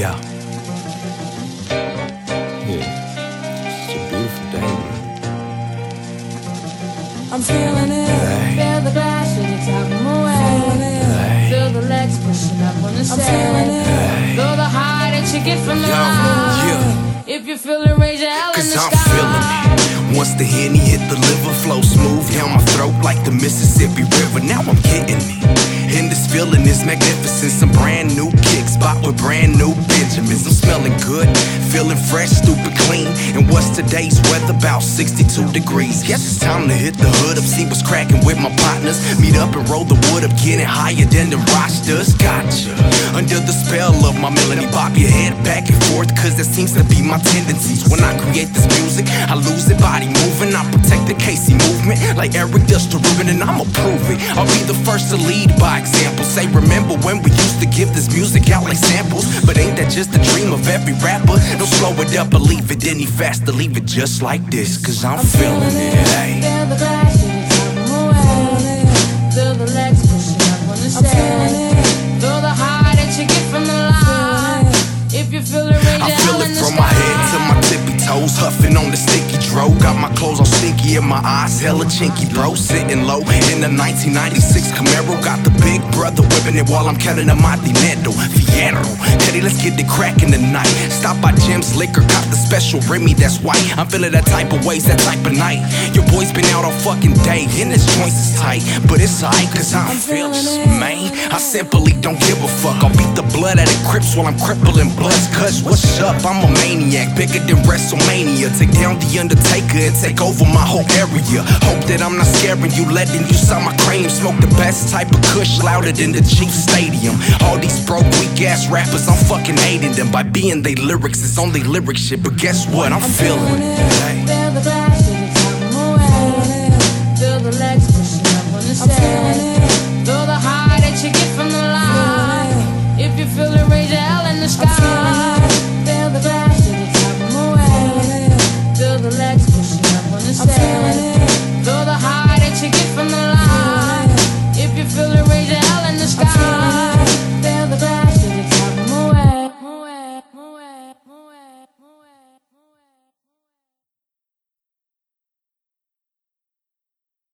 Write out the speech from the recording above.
Yeah. Yeah. It's a beautiful day, man. I'm feeling it. Hey. Feel the glass when you tap them away. Hey. Feel the legs pushing up on the feeling sand. it. Feel the high that you get from the Yo, yeah. If you feel it, raise your hell in the sky. Once the henny hit the liver, flow smooth down my throat like the Mississippi River. Now I'm getting it. And this feeling is magnificent. Some brand new kicks, bought with brand new Benjamins. I'm smelling good, feeling fresh, stupid clean. And what's today's weather? About 62 degrees. Guess it's time to hit the hood up, see what's cracking with my partners. Meet up and roll the wood up, getting higher than the rosters. Gotcha. Under the spell of my melody, bob your head back and forth, cause that seems to be my tendencies. When I create this music, I lose it, body moving. I protect the Casey movement, like Eric does to Ruben, and I'ma prove it. I'll be the first to lead by example. Say, remember when we to give this music out like samples? But ain't that just the dream of every rapper? Don't slow it up leave it any faster, leave it just like this, cause I'm, feeling it. Stinky my eyes hella chinky, bro. Sitting low in the 1996 Camaro, got the big brother whipping it while I'm counting my dinero. Fierro, Teddy, let's get the crack in the night. Stop by Jim's Liquor, got the special Remy that's white. I'm feeling that type of ways, that type of night. Your boy's been out all fucking day, and his joints is tight, but it's alright cause I'm it, man. I simply don't give a fuck. I'll beat the blood out of Crips while I'm crippling bloods. Cause what's up? I'm a maniac, bigger than WrestleMania. Take down the Undertaker and take over my whole area. Hope that I'm not scaring you, letting you sell my cream. Smoke the best type of kush louder than the Chiefs Stadium. All these broke, weak ass rappers, I'm fucking hating them. By being they lyrics, it's only lyric shit. But guess what? I'm feeling it. Hey.